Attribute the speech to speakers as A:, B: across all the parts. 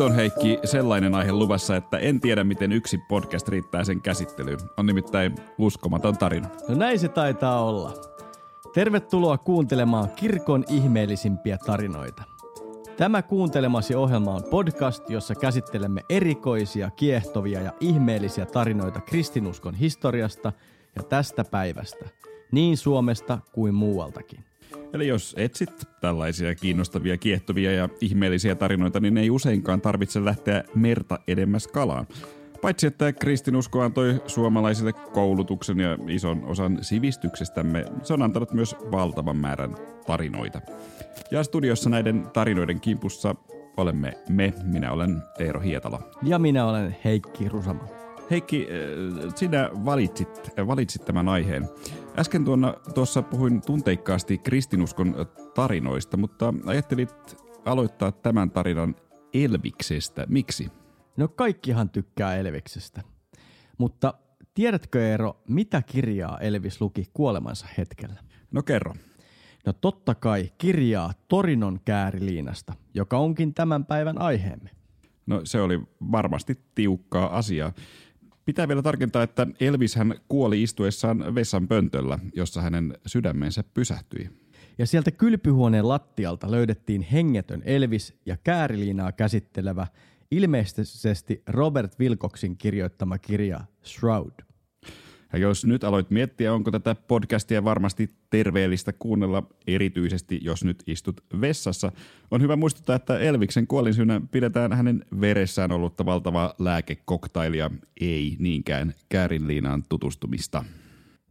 A: On Heikki sellainen aihe luvassa, että en tiedä miten yksi podcast riittää sen käsittelyyn. On nimittäin uskomaton tarina.
B: No näin se taitaa olla. Tervetuloa kuuntelemaan kirkon ihmeellisimpiä tarinoita. Tämä kuuntelemasi ohjelma on podcast, jossa käsittelemme erikoisia, kiehtovia ja ihmeellisiä tarinoita kristinuskon historiasta ja tästä päivästä, niin Suomesta kuin muualtakin.
A: Eli jos etsit tällaisia kiinnostavia, kiehtovia ja ihmeellisiä tarinoita, niin ei useinkaan tarvitse lähteä merta edemmäs kalaan. Paitsi että kristinusko antoi suomalaisille koulutuksen ja ison osan sivistyksestämme, se on antanut myös valtavan määrän tarinoita. Ja studiossa näiden tarinoiden kimpussa olemme me, minä olen Eero Hietala.
B: Ja minä olen Heikki Rusama.
A: Heikki, äh, sinä valitsit, valitsit tämän aiheen. Äsken tuonna, tuossa puhuin tunteikkaasti kristinuskon tarinoista, mutta ajattelit aloittaa tämän tarinan Elviksestä. Miksi?
B: No kaikkihan tykkää Elviksestä. Mutta tiedätkö Eero, mitä kirjaa Elvis luki kuolemansa hetkellä?
A: No kerro.
B: No totta kai kirjaa Torinon kääriliinasta, joka onkin tämän päivän aiheemme.
A: No se oli varmasti tiukkaa asiaa. Pitää vielä tarkentaa, että Elvis hän kuoli istuessaan vessan pöntöllä, jossa hänen sydämensä pysähtyi.
B: Ja sieltä kylpyhuoneen lattialta löydettiin hengetön Elvis ja kääriliinaa käsittelevä ilmeisesti Robert Wilcoxin kirjoittama kirja Shroud.
A: Ja jos nyt aloit miettiä, onko tätä podcastia varmasti terveellistä kuunnella, erityisesti jos nyt istut vessassa, on hyvä muistuttaa, että Elviksen kuolinsyynä pidetään hänen veressään ollutta valtavaa lääkekoktailia, ei niinkään käärinliinaan tutustumista.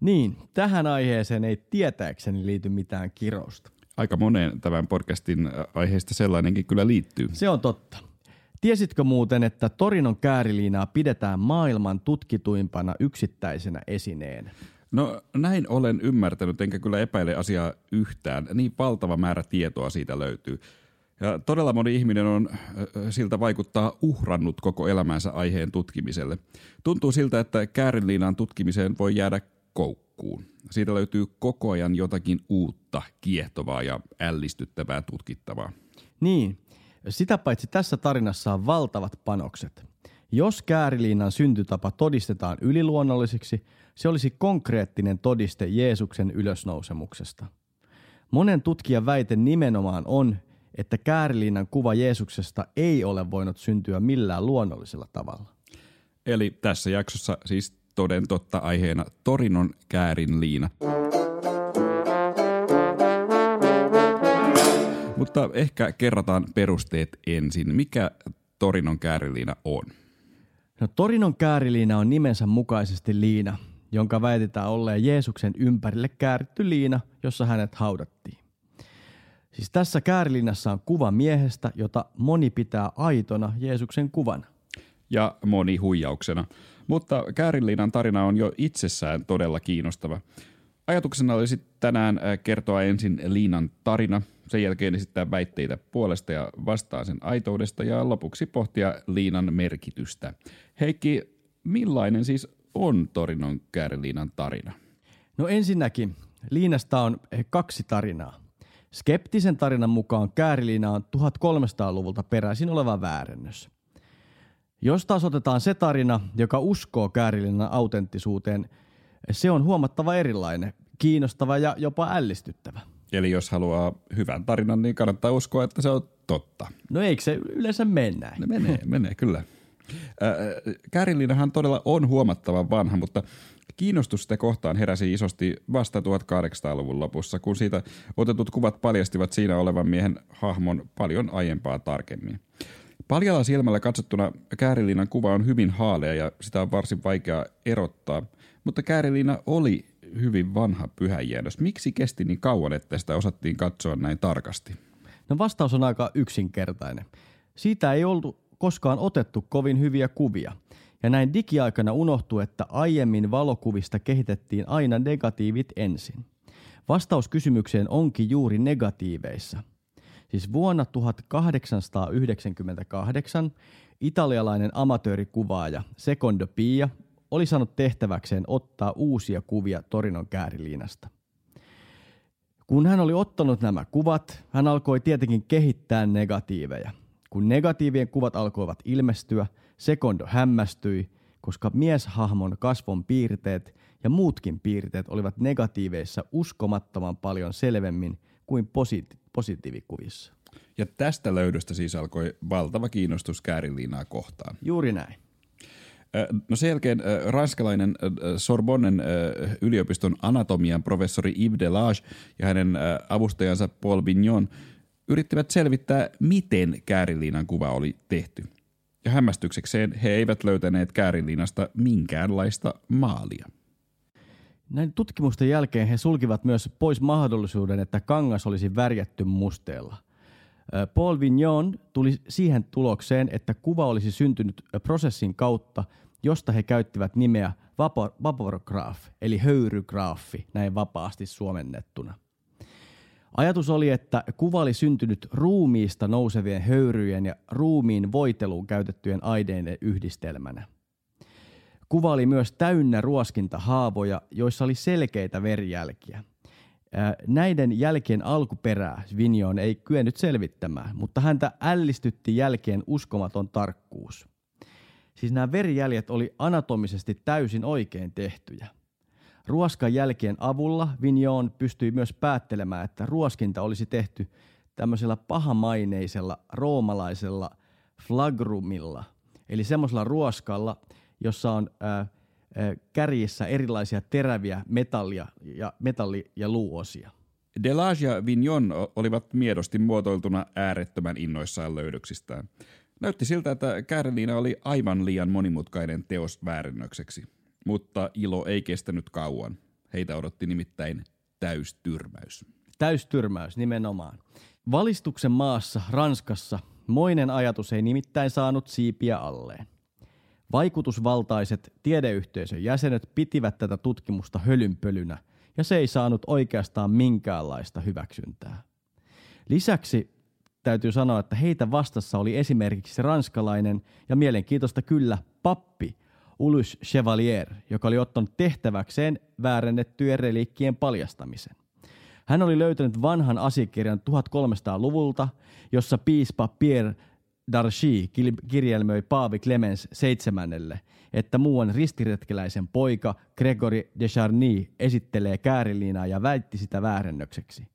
B: Niin, tähän aiheeseen ei tietääkseni liity mitään kirousta.
A: Aika moneen tämän podcastin aiheesta sellainenkin kyllä liittyy.
B: Se on totta. Tiesitkö muuten, että Torinon kääriliinaa pidetään maailman tutkituimpana yksittäisenä esineen?
A: No näin olen ymmärtänyt, enkä kyllä epäile asiaa yhtään. Niin valtava määrä tietoa siitä löytyy. Ja todella moni ihminen on siltä vaikuttaa uhrannut koko elämänsä aiheen tutkimiselle. Tuntuu siltä, että kääriliinan tutkimiseen voi jäädä koukkuun. Siitä löytyy koko ajan jotakin uutta, kiehtovaa ja ällistyttävää tutkittavaa.
B: Niin, sitä paitsi tässä tarinassa on valtavat panokset. Jos kääriliinan syntytapa todistetaan yliluonnollisiksi, se olisi konkreettinen todiste Jeesuksen ylösnousemuksesta. Monen tutkijan väite nimenomaan on, että kääriliinan kuva Jeesuksesta ei ole voinut syntyä millään luonnollisella tavalla.
A: Eli tässä jaksossa siis toden totta aiheena Torinon käärinliina. Mutta ehkä kerrataan perusteet ensin. Mikä Torinon kääriliina on?
B: No Torinon kääriliina on nimensä mukaisesti liina, jonka väitetään olleen Jeesuksen ympärille kääritty liina, jossa hänet haudattiin. Siis tässä kääriliinassa on kuva miehestä, jota moni pitää aitona Jeesuksen kuvana.
A: Ja moni huijauksena. Mutta kääriliinan tarina on jo itsessään todella kiinnostava. Ajatuksena olisi tänään kertoa ensin liinan tarina, sen jälkeen esittää väitteitä puolesta ja vastaan sen aitoudesta ja lopuksi pohtia liinan merkitystä. Heikki, millainen siis on Torinon kääriliinan tarina?
B: No ensinnäkin, liinasta on kaksi tarinaa. Skeptisen tarinan mukaan kääriliina on 1300-luvulta peräisin oleva väärennös. Jos taas otetaan se tarina, joka uskoo kääriliinan autenttisuuteen, se on huomattava erilainen, kiinnostava ja jopa ällistyttävä.
A: Eli jos haluaa hyvän tarinan, niin kannattaa uskoa, että se on totta.
B: No eikö se yleensä mennä?
A: No menee, menee kyllä. Käärinliinahan todella on huomattavan vanha, mutta kiinnostus sitä kohtaan heräsi isosti vasta 1800-luvun lopussa, kun siitä otetut kuvat paljastivat siinä olevan miehen hahmon paljon aiempaa tarkemmin. Paljalla silmällä katsottuna Kääriliinan kuva on hyvin haalea ja sitä on varsin vaikea erottaa, mutta Kääriliina oli hyvin vanha pyhäjäännös. Miksi kesti niin kauan, että sitä osattiin katsoa näin tarkasti?
B: No vastaus on aika yksinkertainen. Siitä ei ollut koskaan otettu kovin hyviä kuvia. Ja näin digiaikana unohtuu, että aiemmin valokuvista kehitettiin aina negatiivit ensin. Vastaus kysymykseen onkin juuri negatiiveissa. Siis vuonna 1898 italialainen amatöörikuvaaja Secondo Pia oli saanut tehtäväkseen ottaa uusia kuvia Torinon kääriliinasta. Kun hän oli ottanut nämä kuvat, hän alkoi tietenkin kehittää negatiiveja. Kun negatiivien kuvat alkoivat ilmestyä, Sekondo hämmästyi, koska mieshahmon kasvon piirteet ja muutkin piirteet olivat negatiiveissa uskomattoman paljon selvemmin kuin positi- positiivikuvissa.
A: Ja tästä löydöstä siis alkoi valtava kiinnostus kääriliinaa kohtaan.
B: Juuri näin.
A: No sen jälkeen ranskalainen Sorbonnen yliopiston anatomian professori Yves Delage ja hänen avustajansa Paul Vignon yrittivät selvittää, miten kääriliinan kuva oli tehty. Ja hämmästyksekseen he eivät löytäneet kääriliinasta minkäänlaista maalia.
B: Näin tutkimusten jälkeen he sulkivat myös pois mahdollisuuden, että kangas olisi värjätty musteella. Paul Vignon tuli siihen tulokseen, että kuva olisi syntynyt prosessin kautta, josta he käyttivät nimeä vaporgraaf, eli höyrygraafi, näin vapaasti suomennettuna. Ajatus oli, että kuva oli syntynyt ruumiista nousevien höyryjen ja ruumiin voiteluun käytettyjen aineiden yhdistelmänä. Kuva oli myös täynnä ruoskintahaavoja, joissa oli selkeitä verijälkiä. Näiden jälkien alkuperää Vignon ei kyennyt selvittämään, mutta häntä ällistytti jälkeen uskomaton tarkkuus. Siis nämä verijäljet oli anatomisesti täysin oikein tehtyjä. Ruoskan jälkien avulla Vignon pystyi myös päättelemään, että ruoskinta olisi tehty tämmöisellä pahamaineisella roomalaisella flagrumilla, eli semmoisella ruoskalla, jossa on ää, kärjissä erilaisia teräviä metallia ja, metalli- ja luuosia.
A: Delage ja Vignon olivat miedosti muotoiltuna äärettömän innoissaan löydöksistään. Näytti siltä, että Kääreliina oli aivan liian monimutkainen teos väärennökseksi. Mutta ilo ei kestänyt kauan. Heitä odotti nimittäin täystyrmäys.
B: Täystyrmäys nimenomaan. Valistuksen maassa, Ranskassa, moinen ajatus ei nimittäin saanut siipiä alleen. Vaikutusvaltaiset tiedeyhteisön jäsenet pitivät tätä tutkimusta hölynpölynä, ja se ei saanut oikeastaan minkäänlaista hyväksyntää. Lisäksi täytyy sanoa, että heitä vastassa oli esimerkiksi ranskalainen ja mielenkiintoista kyllä pappi Ulus Chevalier, joka oli ottanut tehtäväkseen väärennettyjen reliikkien paljastamisen. Hän oli löytänyt vanhan asiakirjan 1300-luvulta, jossa piispa Pierre Darchy kirjelmöi Paavi Clemens seitsemännelle, että muuan ristiretkeläisen poika Gregory de Charny esittelee kääriliinaa ja väitti sitä väärennökseksi.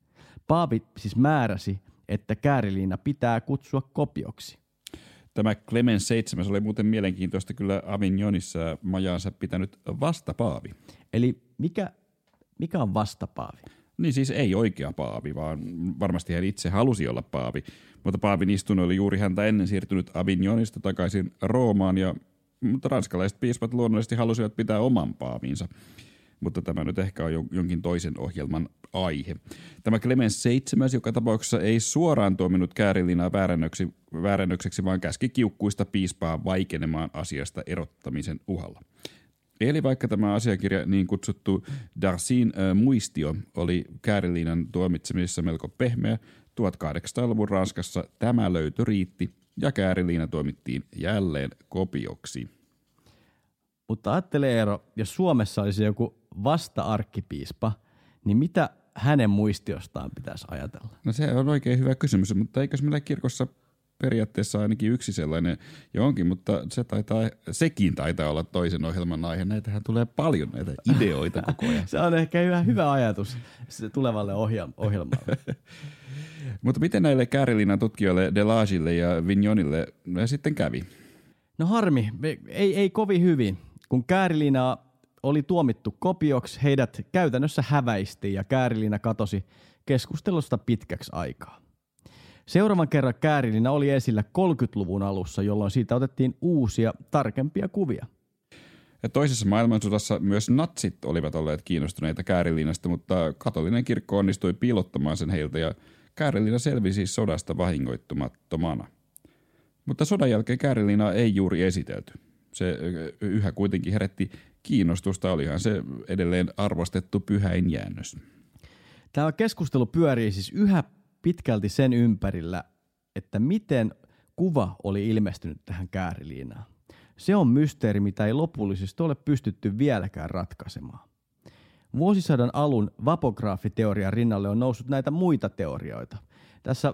B: Paavi siis määräsi, että kääriliina pitää kutsua kopioksi.
A: Tämä Clemens 7 oli muuten mielenkiintoista kyllä Avignonissa majaansa pitänyt vastapaavi.
B: Eli mikä, mikä on vastapaavi?
A: Niin siis ei oikea paavi, vaan varmasti hän itse halusi olla paavi. Mutta paavin istunut oli juuri häntä ennen siirtynyt Avignonista takaisin Roomaan, ja, mutta ranskalaiset piispat luonnollisesti halusivat pitää oman paavinsa mutta tämä nyt ehkä on jonkin toisen ohjelman aihe. Tämä Clemens 7. joka tapauksessa ei suoraan tuominut Käärilinaa väärännökseksi, vaan käski kiukkuista piispaa vaikenemaan asiasta erottamisen uhalla. Eli vaikka tämä asiakirja, niin kutsuttu Darcin äh, muistio, oli Kääriliinan tuomitsemisessa melko pehmeä, 1800-luvun Ranskassa tämä löytö riitti ja Kääriliina tuomittiin jälleen kopioksi.
B: Mutta ajattele Eero, jos Suomessa olisi joku vasta-arkkipiispa, niin mitä hänen muistiostaan pitäisi ajatella?
A: No se on oikein hyvä kysymys, mutta eikö meillä kirkossa periaatteessa ainakin yksi sellainen jo onkin, mutta se taitaa, sekin taitaa olla toisen ohjelman aihe. Näitähän tulee paljon näitä ideoita koko ajan.
B: se on ehkä hyvä, hyvä ajatus tulevalle ohjelmalle.
A: mutta miten näille Käärilinan tutkijoille, Delagille ja Vignonille sitten kävi?
B: No harmi, ei, ei kovin hyvin. Kun Käärilinaa oli tuomittu kopioksi, heidät käytännössä häväisti ja Käärilinä katosi keskustelusta pitkäksi aikaa. Seuraavan kerran Käärilinä oli esillä 30-luvun alussa, jolloin siitä otettiin uusia, tarkempia kuvia.
A: Ja toisessa maailmansodassa myös natsit olivat olleet kiinnostuneita Käärilinasta, mutta katolinen kirkko onnistui piilottamaan sen heiltä ja Käärilina selvisi sodasta vahingoittumattomana. Mutta sodan jälkeen Käärilinaa ei juuri esitelty. Se yhä kuitenkin herätti kiinnostusta. Olihan se edelleen arvostettu pyhäinjäännös.
B: Tämä keskustelu pyörii siis yhä pitkälti sen ympärillä, että miten kuva oli ilmestynyt tähän kääriliinaan. Se on mysteeri, mitä ei lopullisesti ole pystytty vieläkään ratkaisemaan. Vuosisadan alun vapograafiteorian rinnalle on noussut näitä muita teorioita. Tässä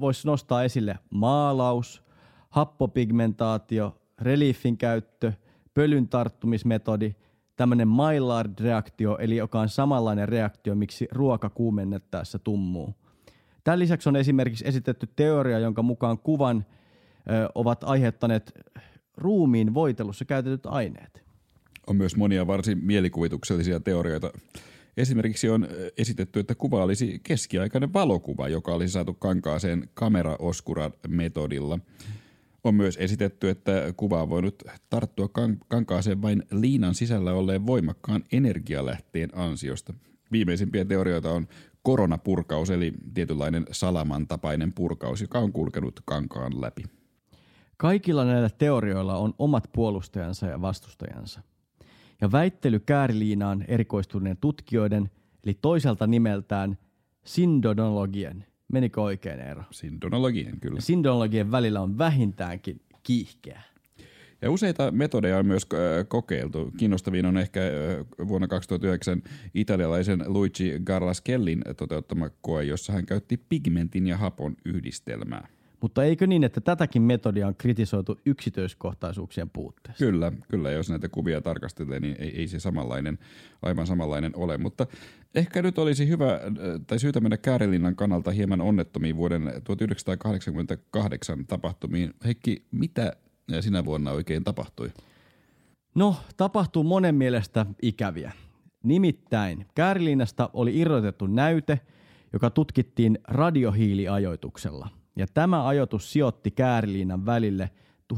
B: voisi nostaa esille maalaus, happopigmentaatio, reliefin käyttö, pölyn tarttumismetodi, tämmöinen Maillard-reaktio, eli joka on samanlainen reaktio, miksi ruoka kuumennettaessa tummuu. Tämän lisäksi on esimerkiksi esitetty teoria, jonka mukaan kuvan ö, ovat aiheuttaneet ruumiin voitelussa käytetyt aineet.
A: On myös monia varsin mielikuvituksellisia teorioita. Esimerkiksi on esitetty, että kuva olisi keskiaikainen valokuva, joka olisi saatu kankaaseen kamera-oscura-metodilla. On myös esitetty, että kuva on voinut tarttua kan- kankaaseen vain liinan sisällä olleen voimakkaan energialähteen ansiosta. Viimeisimpiä teorioita on koronapurkaus, eli tietynlainen salaman tapainen purkaus, joka on kulkenut kankaan läpi.
B: Kaikilla näillä teorioilla on omat puolustajansa ja vastustajansa. Ja väittely kääriliinaan erikoistuneen tutkijoiden, eli toiselta nimeltään sindonologien, menikö oikein Eero?
A: Sindonologien, kyllä.
B: Sindonologien välillä on vähintäänkin kiihkeä.
A: Ja useita metodeja on myös kokeiltu. Kiinnostavin on ehkä vuonna 2009 italialaisen Luigi Garlaskellin toteuttama koe, jossa hän käytti pigmentin ja hapon yhdistelmää.
B: Mutta eikö niin, että tätäkin metodia on kritisoitu yksityiskohtaisuuksien puutteesta?
A: Kyllä, kyllä. Jos näitä kuvia tarkastelee, niin ei, ei se samanlainen, aivan samanlainen ole. Mutta ehkä nyt olisi hyvä, tai syytä mennä Käärilinnan kannalta hieman onnettomiin vuoden 1988 tapahtumiin. Heikki, mitä sinä vuonna oikein tapahtui?
B: No, tapahtuu monen mielestä ikäviä. Nimittäin Käärilinnasta oli irrotettu näyte, joka tutkittiin radiohiiliajoituksella. Ja tämä ajoitus sijoitti Kääriliinan välille 1260-1390.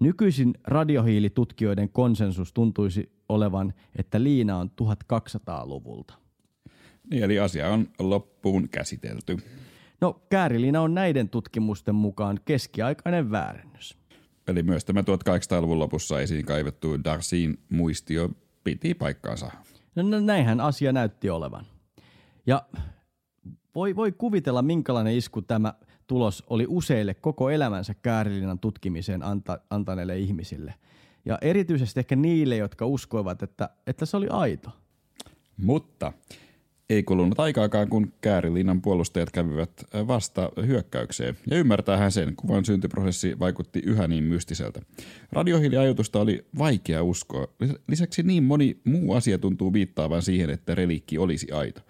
B: Nykyisin radiohiilitutkijoiden konsensus tuntuisi olevan, että liina on 1200-luvulta.
A: Niin, eli asia on loppuun käsitelty.
B: No, kääriliina on näiden tutkimusten mukaan keskiaikainen väärennys.
A: Eli myös tämä 1800-luvun lopussa esiin kaivettu Darcyn muistio piti paikkaansa.
B: No, no näinhän asia näytti olevan. Ja voi, voi kuvitella, minkälainen isku tämä tulos oli useille koko elämänsä kääriliinan tutkimiseen anta, antaneille ihmisille. Ja erityisesti ehkä niille, jotka uskoivat, että, että se oli aito.
A: Mutta ei kulunut aikaakaan, kun Käärilinnan puolustajat kävivät vasta hyökkäykseen. Ja ymmärtäähän sen, kuvan syntyprosessi vaikutti yhä niin mystiseltä. Radiohiiliajoitusta oli vaikea uskoa. Lisäksi niin moni muu asia tuntuu viittaavan siihen, että reliikki olisi aito.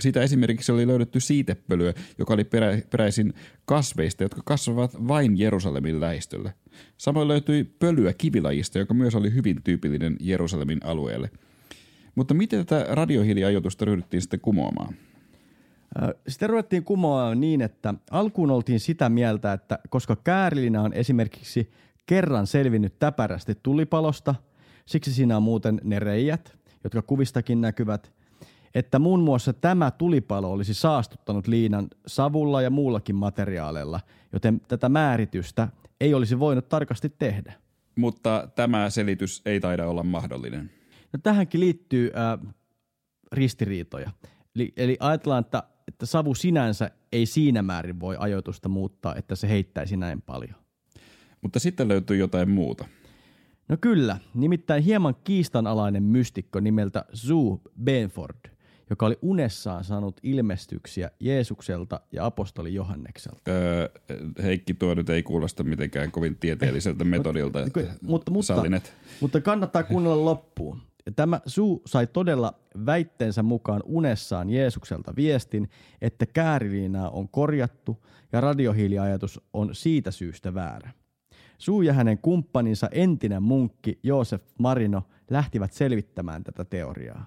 A: Siitä esimerkiksi oli löydetty siitepölyä, joka oli perä, peräisin kasveista, jotka kasvavat vain Jerusalemin lähistöllä. Samoin löytyi pölyä kivilajista, joka myös oli hyvin tyypillinen Jerusalemin alueelle – mutta miten tätä radiohiiliajoitusta ryhdyttiin sitten kumoamaan?
B: Sitten ruvettiin kumoamaan niin, että alkuun oltiin sitä mieltä, että koska Käärilina on esimerkiksi kerran selvinnyt täpärästi tulipalosta, siksi siinä on muuten ne reijät, jotka kuvistakin näkyvät, että muun muassa tämä tulipalo olisi saastuttanut liinan savulla ja muullakin materiaaleilla, joten tätä määritystä ei olisi voinut tarkasti tehdä.
A: Mutta tämä selitys ei taida olla mahdollinen.
B: No tähänkin liittyy äh, ristiriitoja. Eli, eli ajatellaan, että, että savu sinänsä ei siinä määrin voi ajoitusta muuttaa, että se heittäisi näin paljon.
A: Mutta sitten löytyy jotain muuta.
B: No kyllä, nimittäin hieman kiistanalainen mystikko nimeltä Zoo Benford, joka oli unessaan saanut ilmestyksiä Jeesukselta ja apostoli Johannekselta.
A: Öö, Heikki, tuo nyt ei kuulosta mitenkään kovin tieteelliseltä metodilta.
B: mutta, mutta, mutta kannattaa kuunnella loppuun. Tämä Su sai todella väitteensä mukaan unessaan Jeesukselta viestin, että kääriliinaa on korjattu ja radiohiiliajatus on siitä syystä väärä. Suu ja hänen kumppaninsa entinen munkki Joosef Marino lähtivät selvittämään tätä teoriaa.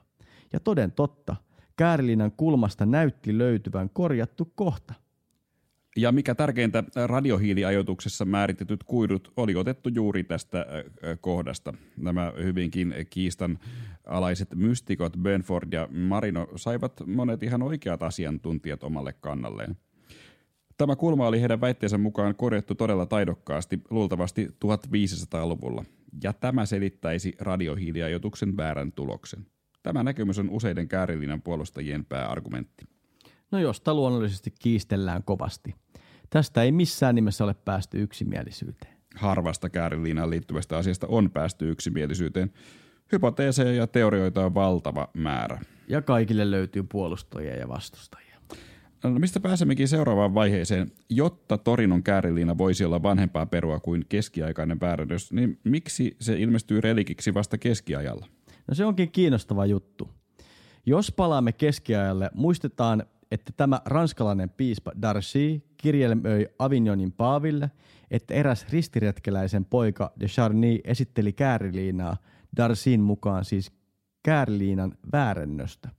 B: Ja toden totta, kääriliinan kulmasta näytti löytyvän korjattu kohta.
A: Ja mikä tärkeintä, radiohiiliajoituksessa määritetyt kuidut oli otettu juuri tästä kohdasta. Nämä hyvinkin kiistan alaiset mystikot Benford ja Marino saivat monet ihan oikeat asiantuntijat omalle kannalleen. Tämä kulma oli heidän väitteensä mukaan korjattu todella taidokkaasti, luultavasti 1500-luvulla, ja tämä selittäisi radiohiiliajoituksen väärän tuloksen. Tämä näkemys on useiden kääriliinan puolustajien pääargumentti.
B: No josta luonnollisesti kiistellään kovasti. Tästä ei missään nimessä ole päästy yksimielisyyteen.
A: Harvasta kääriliinaan liittyvästä asiasta on päästy yksimielisyyteen. Hypoteeseja ja teorioita on valtava määrä.
B: Ja kaikille löytyy puolustajia ja vastustajia.
A: No mistä pääsemmekin seuraavaan vaiheeseen? Jotta Torinon kääriliina voisi olla vanhempaa perua kuin keskiaikainen väärennös, niin miksi se ilmestyy relikiksi vasta keskiajalla?
B: No se onkin kiinnostava juttu. Jos palaamme keskiajalle, muistetaan, että tämä ranskalainen piispa Darcy kirjelmöi Avignonin paaville, että eräs ristiretkeläisen poika de Charny esitteli kääriliinaa Darcyn mukaan siis kääriliinan väärennöstä.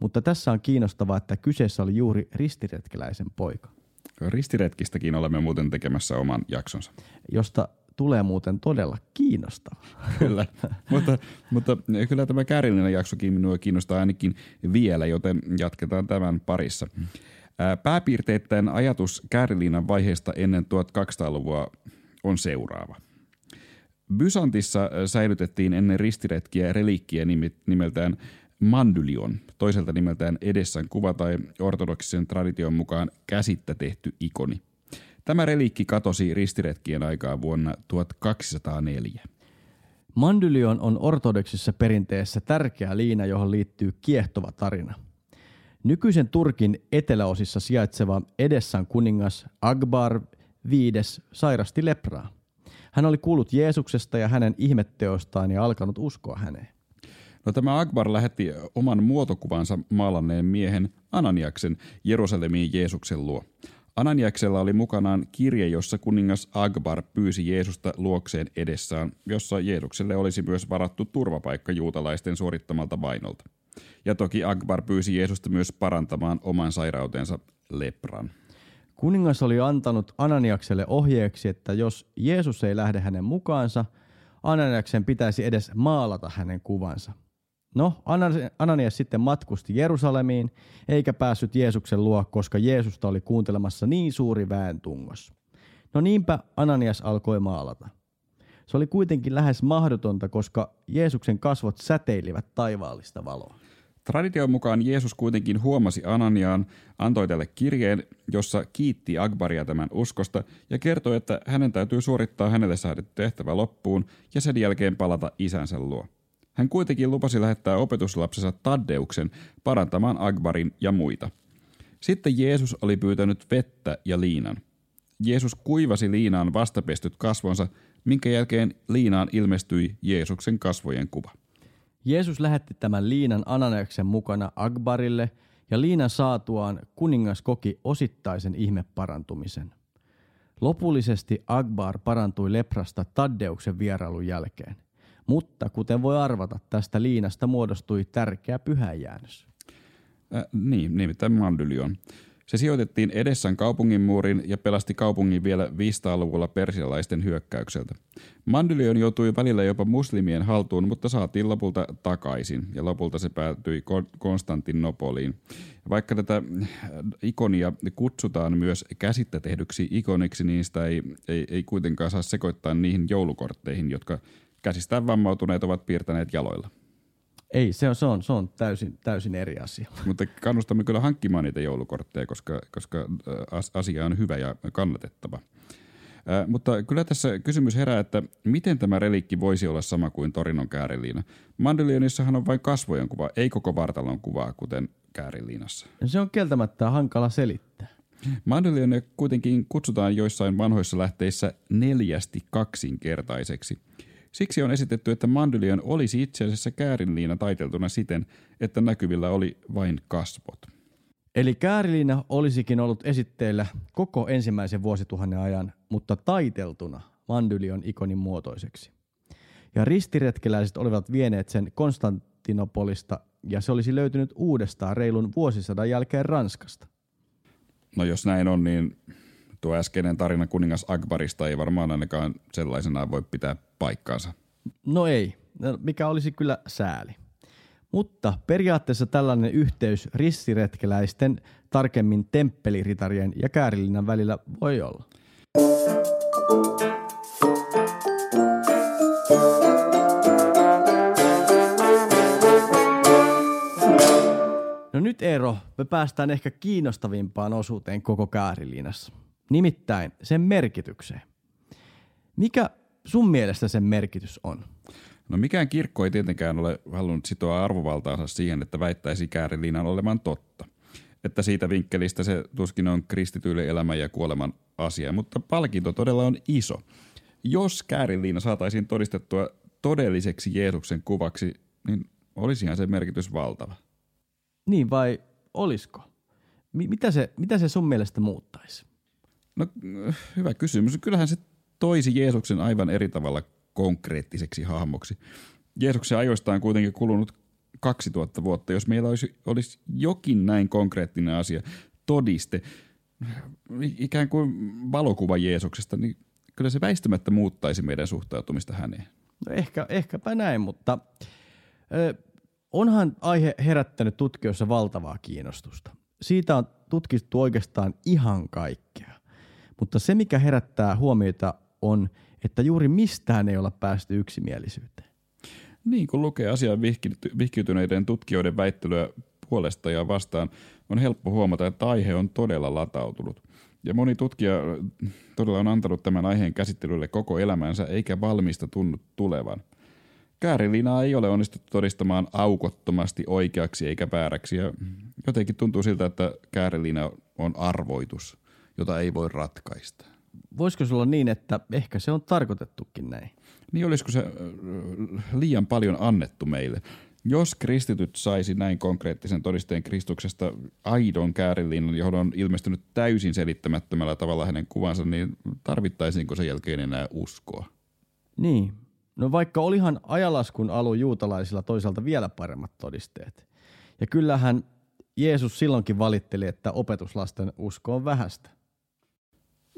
B: Mutta tässä on kiinnostavaa, että kyseessä oli juuri ristiretkeläisen poika.
A: Ristiretkistäkin olemme muuten tekemässä oman jaksonsa.
B: Josta tulee muuten todella kiinnostava.
A: Kyllä, mutta, mutta kyllä tämä käärillinen jaksokin minua kiinnostaa ainakin vielä, joten jatketaan tämän parissa. Pääpiirteittäin ajatus kääriliinan vaiheesta ennen 1200-luvua on seuraava. Bysantissa säilytettiin ennen ristiretkiä reliikkiä nimeltään mandylion, toiselta nimeltään edessään kuva tai ortodoksisen tradition mukaan käsittä tehty ikoni. Tämä reliikki katosi ristiretkien aikaa vuonna 1204.
B: Mandylion on ortodoksissa perinteessä tärkeä liina, johon liittyy kiehtova tarina. Nykyisen Turkin eteläosissa sijaitseva Edessan kuningas Akbar V sairasti lepraa. Hän oli kuullut Jeesuksesta ja hänen ihmetteostaan ja alkanut uskoa häneen.
A: No tämä Akbar lähetti oman muotokuvansa maalanneen miehen Ananiaksen Jerusalemiin Jeesuksen luo. Ananiaksella oli mukanaan kirje, jossa kuningas Akbar pyysi Jeesusta luokseen edessään, jossa Jeesukselle olisi myös varattu turvapaikka juutalaisten suorittamalta vainolta. Ja toki Akbar pyysi Jeesusta myös parantamaan oman sairautensa lepran.
B: Kuningas oli antanut Ananiakselle ohjeeksi, että jos Jeesus ei lähde hänen mukaansa, Ananiaksen pitäisi edes maalata hänen kuvansa – No, Ananias sitten matkusti Jerusalemiin, eikä päässyt Jeesuksen luo, koska Jeesusta oli kuuntelemassa niin suuri väentungos. No niinpä Ananias alkoi maalata. Se oli kuitenkin lähes mahdotonta, koska Jeesuksen kasvot säteilivät taivaallista valoa.
A: Tradition mukaan Jeesus kuitenkin huomasi Ananiaan, antoi tälle kirjeen, jossa kiitti Akbaria tämän uskosta ja kertoi, että hänen täytyy suorittaa hänelle säädetty tehtävä loppuun ja sen jälkeen palata isänsä luo. Hän kuitenkin lupasi lähettää opetuslapsensa Taddeuksen parantamaan Akbarin ja muita. Sitten Jeesus oli pyytänyt vettä ja liinan. Jeesus kuivasi liinaan vastapestyt kasvonsa, minkä jälkeen liinaan ilmestyi Jeesuksen kasvojen kuva.
B: Jeesus lähetti tämän liinan Ananiaksen mukana Akbarille ja liinan saatuaan kuningas koki osittaisen ihmeparantumisen. Lopullisesti Akbar parantui leprasta Taddeuksen vierailun jälkeen. Mutta kuten voi arvata, tästä liinasta muodostui tärkeä pyhäjäännös.
A: Äh, niin, nimittäin Mandylion. Se sijoitettiin edessään kaupungin muurin ja pelasti kaupungin vielä 500-luvulla persialaisten hyökkäykseltä. Mandylion joutui välillä jopa muslimien haltuun, mutta saatiin lopulta takaisin ja lopulta se päätyi Konstantinopoliin. Vaikka tätä ikonia kutsutaan myös käsittä tehdyksi ikoniksi, niin sitä ei, ei, ei kuitenkaan saa sekoittaa niihin joulukortteihin, jotka käsistään vammautuneet ovat piirtäneet jaloilla.
B: Ei, se on, se on, se on täysin, täysin eri asia.
A: Mutta kannustamme kyllä hankkimaan niitä joulukortteja, koska, koska asia on hyvä ja kannatettava. Äh, mutta kyllä tässä kysymys herää, että miten tämä relikki voisi olla sama kuin Torinon kääriliina? Mandelionissahan on vain kasvojen kuva, ei koko vartalon kuvaa, kuten kääriliinassa.
B: Se on kieltämättä hankala selittää.
A: Mandelionia kuitenkin kutsutaan joissain vanhoissa lähteissä neljästi kaksinkertaiseksi – Siksi on esitetty, että Mandylion olisi itse asiassa käärinliina taiteltuna siten, että näkyvillä oli vain kasvot.
B: Eli kääriliina olisikin ollut esitteellä koko ensimmäisen vuosituhannen ajan, mutta taiteltuna Mandylion ikonin muotoiseksi. Ja ristiretkeläiset olivat vieneet sen Konstantinopolista ja se olisi löytynyt uudestaan reilun vuosisadan jälkeen Ranskasta.
A: No jos näin on, niin tuo äskeinen tarina kuningas Akbarista ei varmaan ainakaan sellaisenaan voi pitää paikkaansa.
B: No ei, no, mikä olisi kyllä sääli. Mutta periaatteessa tällainen yhteys ristiretkeläisten, tarkemmin temppeliritarien ja käärilinnan välillä voi olla. nyt Eero, me päästään ehkä kiinnostavimpaan osuuteen koko Kääriliinassa. Nimittäin sen merkitykseen. Mikä sun mielestä sen merkitys on?
A: No mikään kirkko ei tietenkään ole halunnut sitoa arvovaltaansa siihen, että väittäisi kääriliinan olevan totta. Että siitä vinkkelistä se tuskin on kristityille elämän ja kuoleman asia, mutta palkinto todella on iso. Jos kääriliina saataisiin todistettua todelliseksi Jeesuksen kuvaksi, niin olisihan se merkitys valtava.
B: Niin vai olisko? M- mitä, se, mitä se sun mielestä muuttaisi?
A: No hyvä kysymys. Kyllähän se toisi Jeesuksen aivan eri tavalla konkreettiseksi hahmoksi. Jeesuksen ajoista on kuitenkin kulunut 2000 vuotta. Jos meillä olisi, olisi jokin näin konkreettinen asia, todiste, ikään kuin valokuva Jeesuksesta, niin kyllä se väistämättä muuttaisi meidän suhtautumista häneen.
B: No ehkä, ehkäpä näin, mutta ö, onhan aihe herättänyt tutkijoissa valtavaa kiinnostusta. Siitä on tutkittu oikeastaan ihan kaikkea. Mutta se, mikä herättää huomiota, on, että juuri mistään ei olla päästy yksimielisyyteen.
A: Niin, kun lukee asian vihkiytyneiden tutkijoiden väittelyä puolesta ja vastaan, on helppo huomata, että aihe on todella latautunut. Ja moni tutkija todella on antanut tämän aiheen käsittelylle koko elämänsä, eikä valmista tunnu tulevan. Käärilinaa ei ole onnistuttu todistamaan aukottomasti oikeaksi eikä vääräksi, ja jotenkin tuntuu siltä, että käärilina on arvoitus, jota ei voi ratkaista
B: voisiko se olla niin, että ehkä se on tarkoitettukin näin?
A: Niin olisiko se liian paljon annettu meille? Jos kristityt saisi näin konkreettisen todisteen Kristuksesta aidon käärilinnan, johon on ilmestynyt täysin selittämättömällä tavalla hänen kuvansa, niin tarvittaisiinko sen jälkeen enää uskoa?
B: Niin. No vaikka olihan ajalaskun alu juutalaisilla toisaalta vielä paremmat todisteet. Ja kyllähän Jeesus silloinkin valitteli, että opetuslasten usko on vähäistä.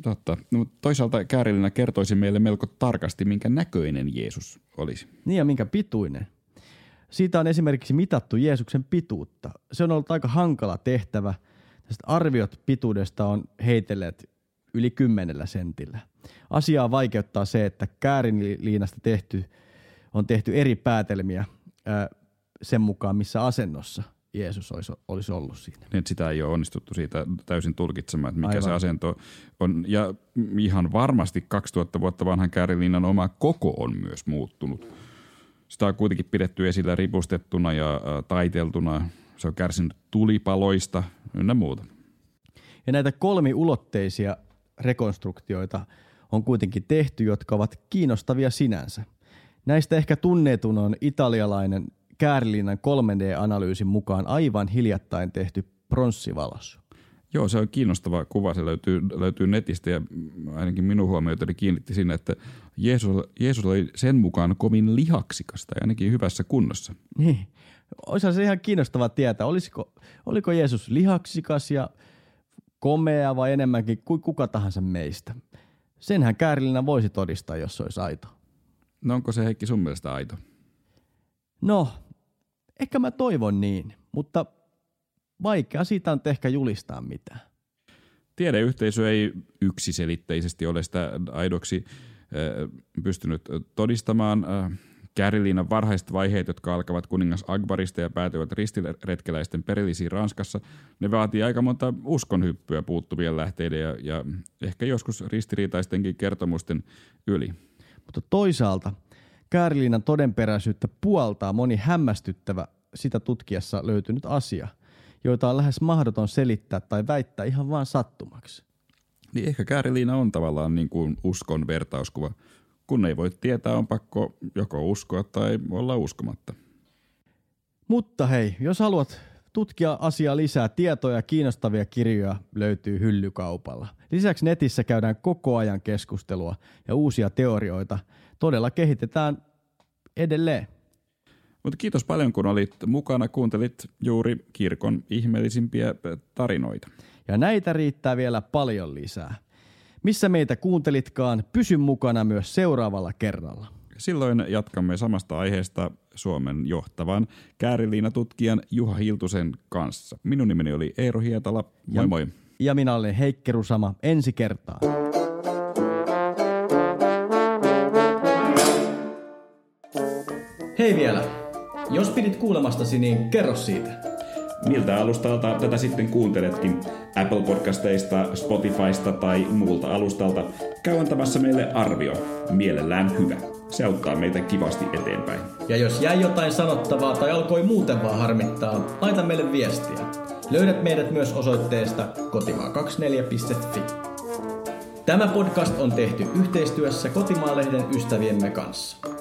A: Totta. No, toisaalta Käärillinä kertoisi meille melko tarkasti, minkä näköinen Jeesus olisi.
B: Niin ja minkä pituinen. Siitä on esimerkiksi mitattu Jeesuksen pituutta. Se on ollut aika hankala tehtävä. Tästä arviot pituudesta on heitelleet yli kymmenellä sentillä. Asiaa vaikeuttaa se, että käärinliinasta tehty, on tehty eri päätelmiä ää, sen mukaan, missä asennossa – Jeesus olisi, olisi ollut siinä.
A: Niin, sitä ei ole onnistuttu siitä täysin tulkitsemaan, että mikä Aivan. se asento on. Ja ihan varmasti 2000 vuotta vanhan käärilinnan oma koko on myös muuttunut. Sitä on kuitenkin pidetty esillä ripustettuna ja taiteltuna. Se on kärsinyt tulipaloista ynnä muuta.
B: Ja näitä kolmiulotteisia rekonstruktioita on kuitenkin tehty, jotka ovat kiinnostavia sinänsä. Näistä ehkä tunnetun on italialainen Käärilinnan 3D-analyysin mukaan aivan hiljattain tehty pronssivalos.
A: Joo, se on kiinnostava kuva. Se löytyy, löytyy netistä ja ainakin minun huomiotani kiinnitti siinä, että Jeesus, Jeesus oli sen mukaan kovin lihaksikas tai ainakin hyvässä kunnossa.
B: Niin. Olisi se ihan kiinnostava tietää, olisiko, oliko Jeesus lihaksikas ja komea vai enemmänkin kuin kuka tahansa meistä. Senhän Käärilinä voisi todistaa, jos se olisi aito.
A: No onko se Heikki sun mielestä aito?
B: No, Ehkä mä toivon niin, mutta vaikea siitä on ehkä julistaa mitään.
A: Tiedeyhteisö ei yksiselitteisesti ole sitä aidoksi pystynyt todistamaan. Käriliinan varhaiset vaiheet, jotka alkavat kuningas Akbarista ja päätyvät ristiretkeläisten perillisiin Ranskassa, ne vaatii aika monta uskonhyppyä puuttuvien lähteiden ja, ja ehkä joskus ristiriitaistenkin kertomusten yli.
B: Mutta toisaalta – Kääriliinan todenperäisyyttä puoltaa moni hämmästyttävä sitä tutkiessa löytynyt asia, joita on lähes mahdoton selittää tai väittää ihan vaan sattumaksi.
A: Niin ehkä Kääriliina on tavallaan niin kuin uskon vertauskuva. Kun ei voi tietää, on pakko joko uskoa tai olla uskomatta.
B: Mutta hei, jos haluat tutkia asiaa lisää, tietoja ja kiinnostavia kirjoja löytyy hyllykaupalla. Lisäksi netissä käydään koko ajan keskustelua ja uusia teorioita todella kehitetään edelleen.
A: Mutta kiitos paljon, kun olit mukana, kuuntelit juuri kirkon ihmeellisimpiä tarinoita.
B: Ja näitä riittää vielä paljon lisää. Missä meitä kuuntelitkaan, pysy mukana myös seuraavalla kerralla.
A: Silloin jatkamme samasta aiheesta Suomen johtavan Kääriliina-tutkijan Juha Hiltusen kanssa. Minun nimeni oli Eero Hietala. Moi
B: ja,
A: moi.
B: Ja minä olen Heikki Rusama. Ensi kertaa. Hei vielä. Jos pidit kuulemastasi, niin kerro siitä.
A: Miltä alustalta tätä sitten kuunteletkin? Apple Podcasteista, Spotifysta tai muulta alustalta? Käy antamassa meille arvio. Mielellään hyvä. Se auttaa meitä kivasti eteenpäin.
B: Ja jos jäi jotain sanottavaa tai alkoi muuten vaan harmittaa, laita meille viestiä. Löydät meidät myös osoitteesta kotimaa24.fi. Tämä podcast on tehty yhteistyössä Kotimaalehden ystäviemme kanssa.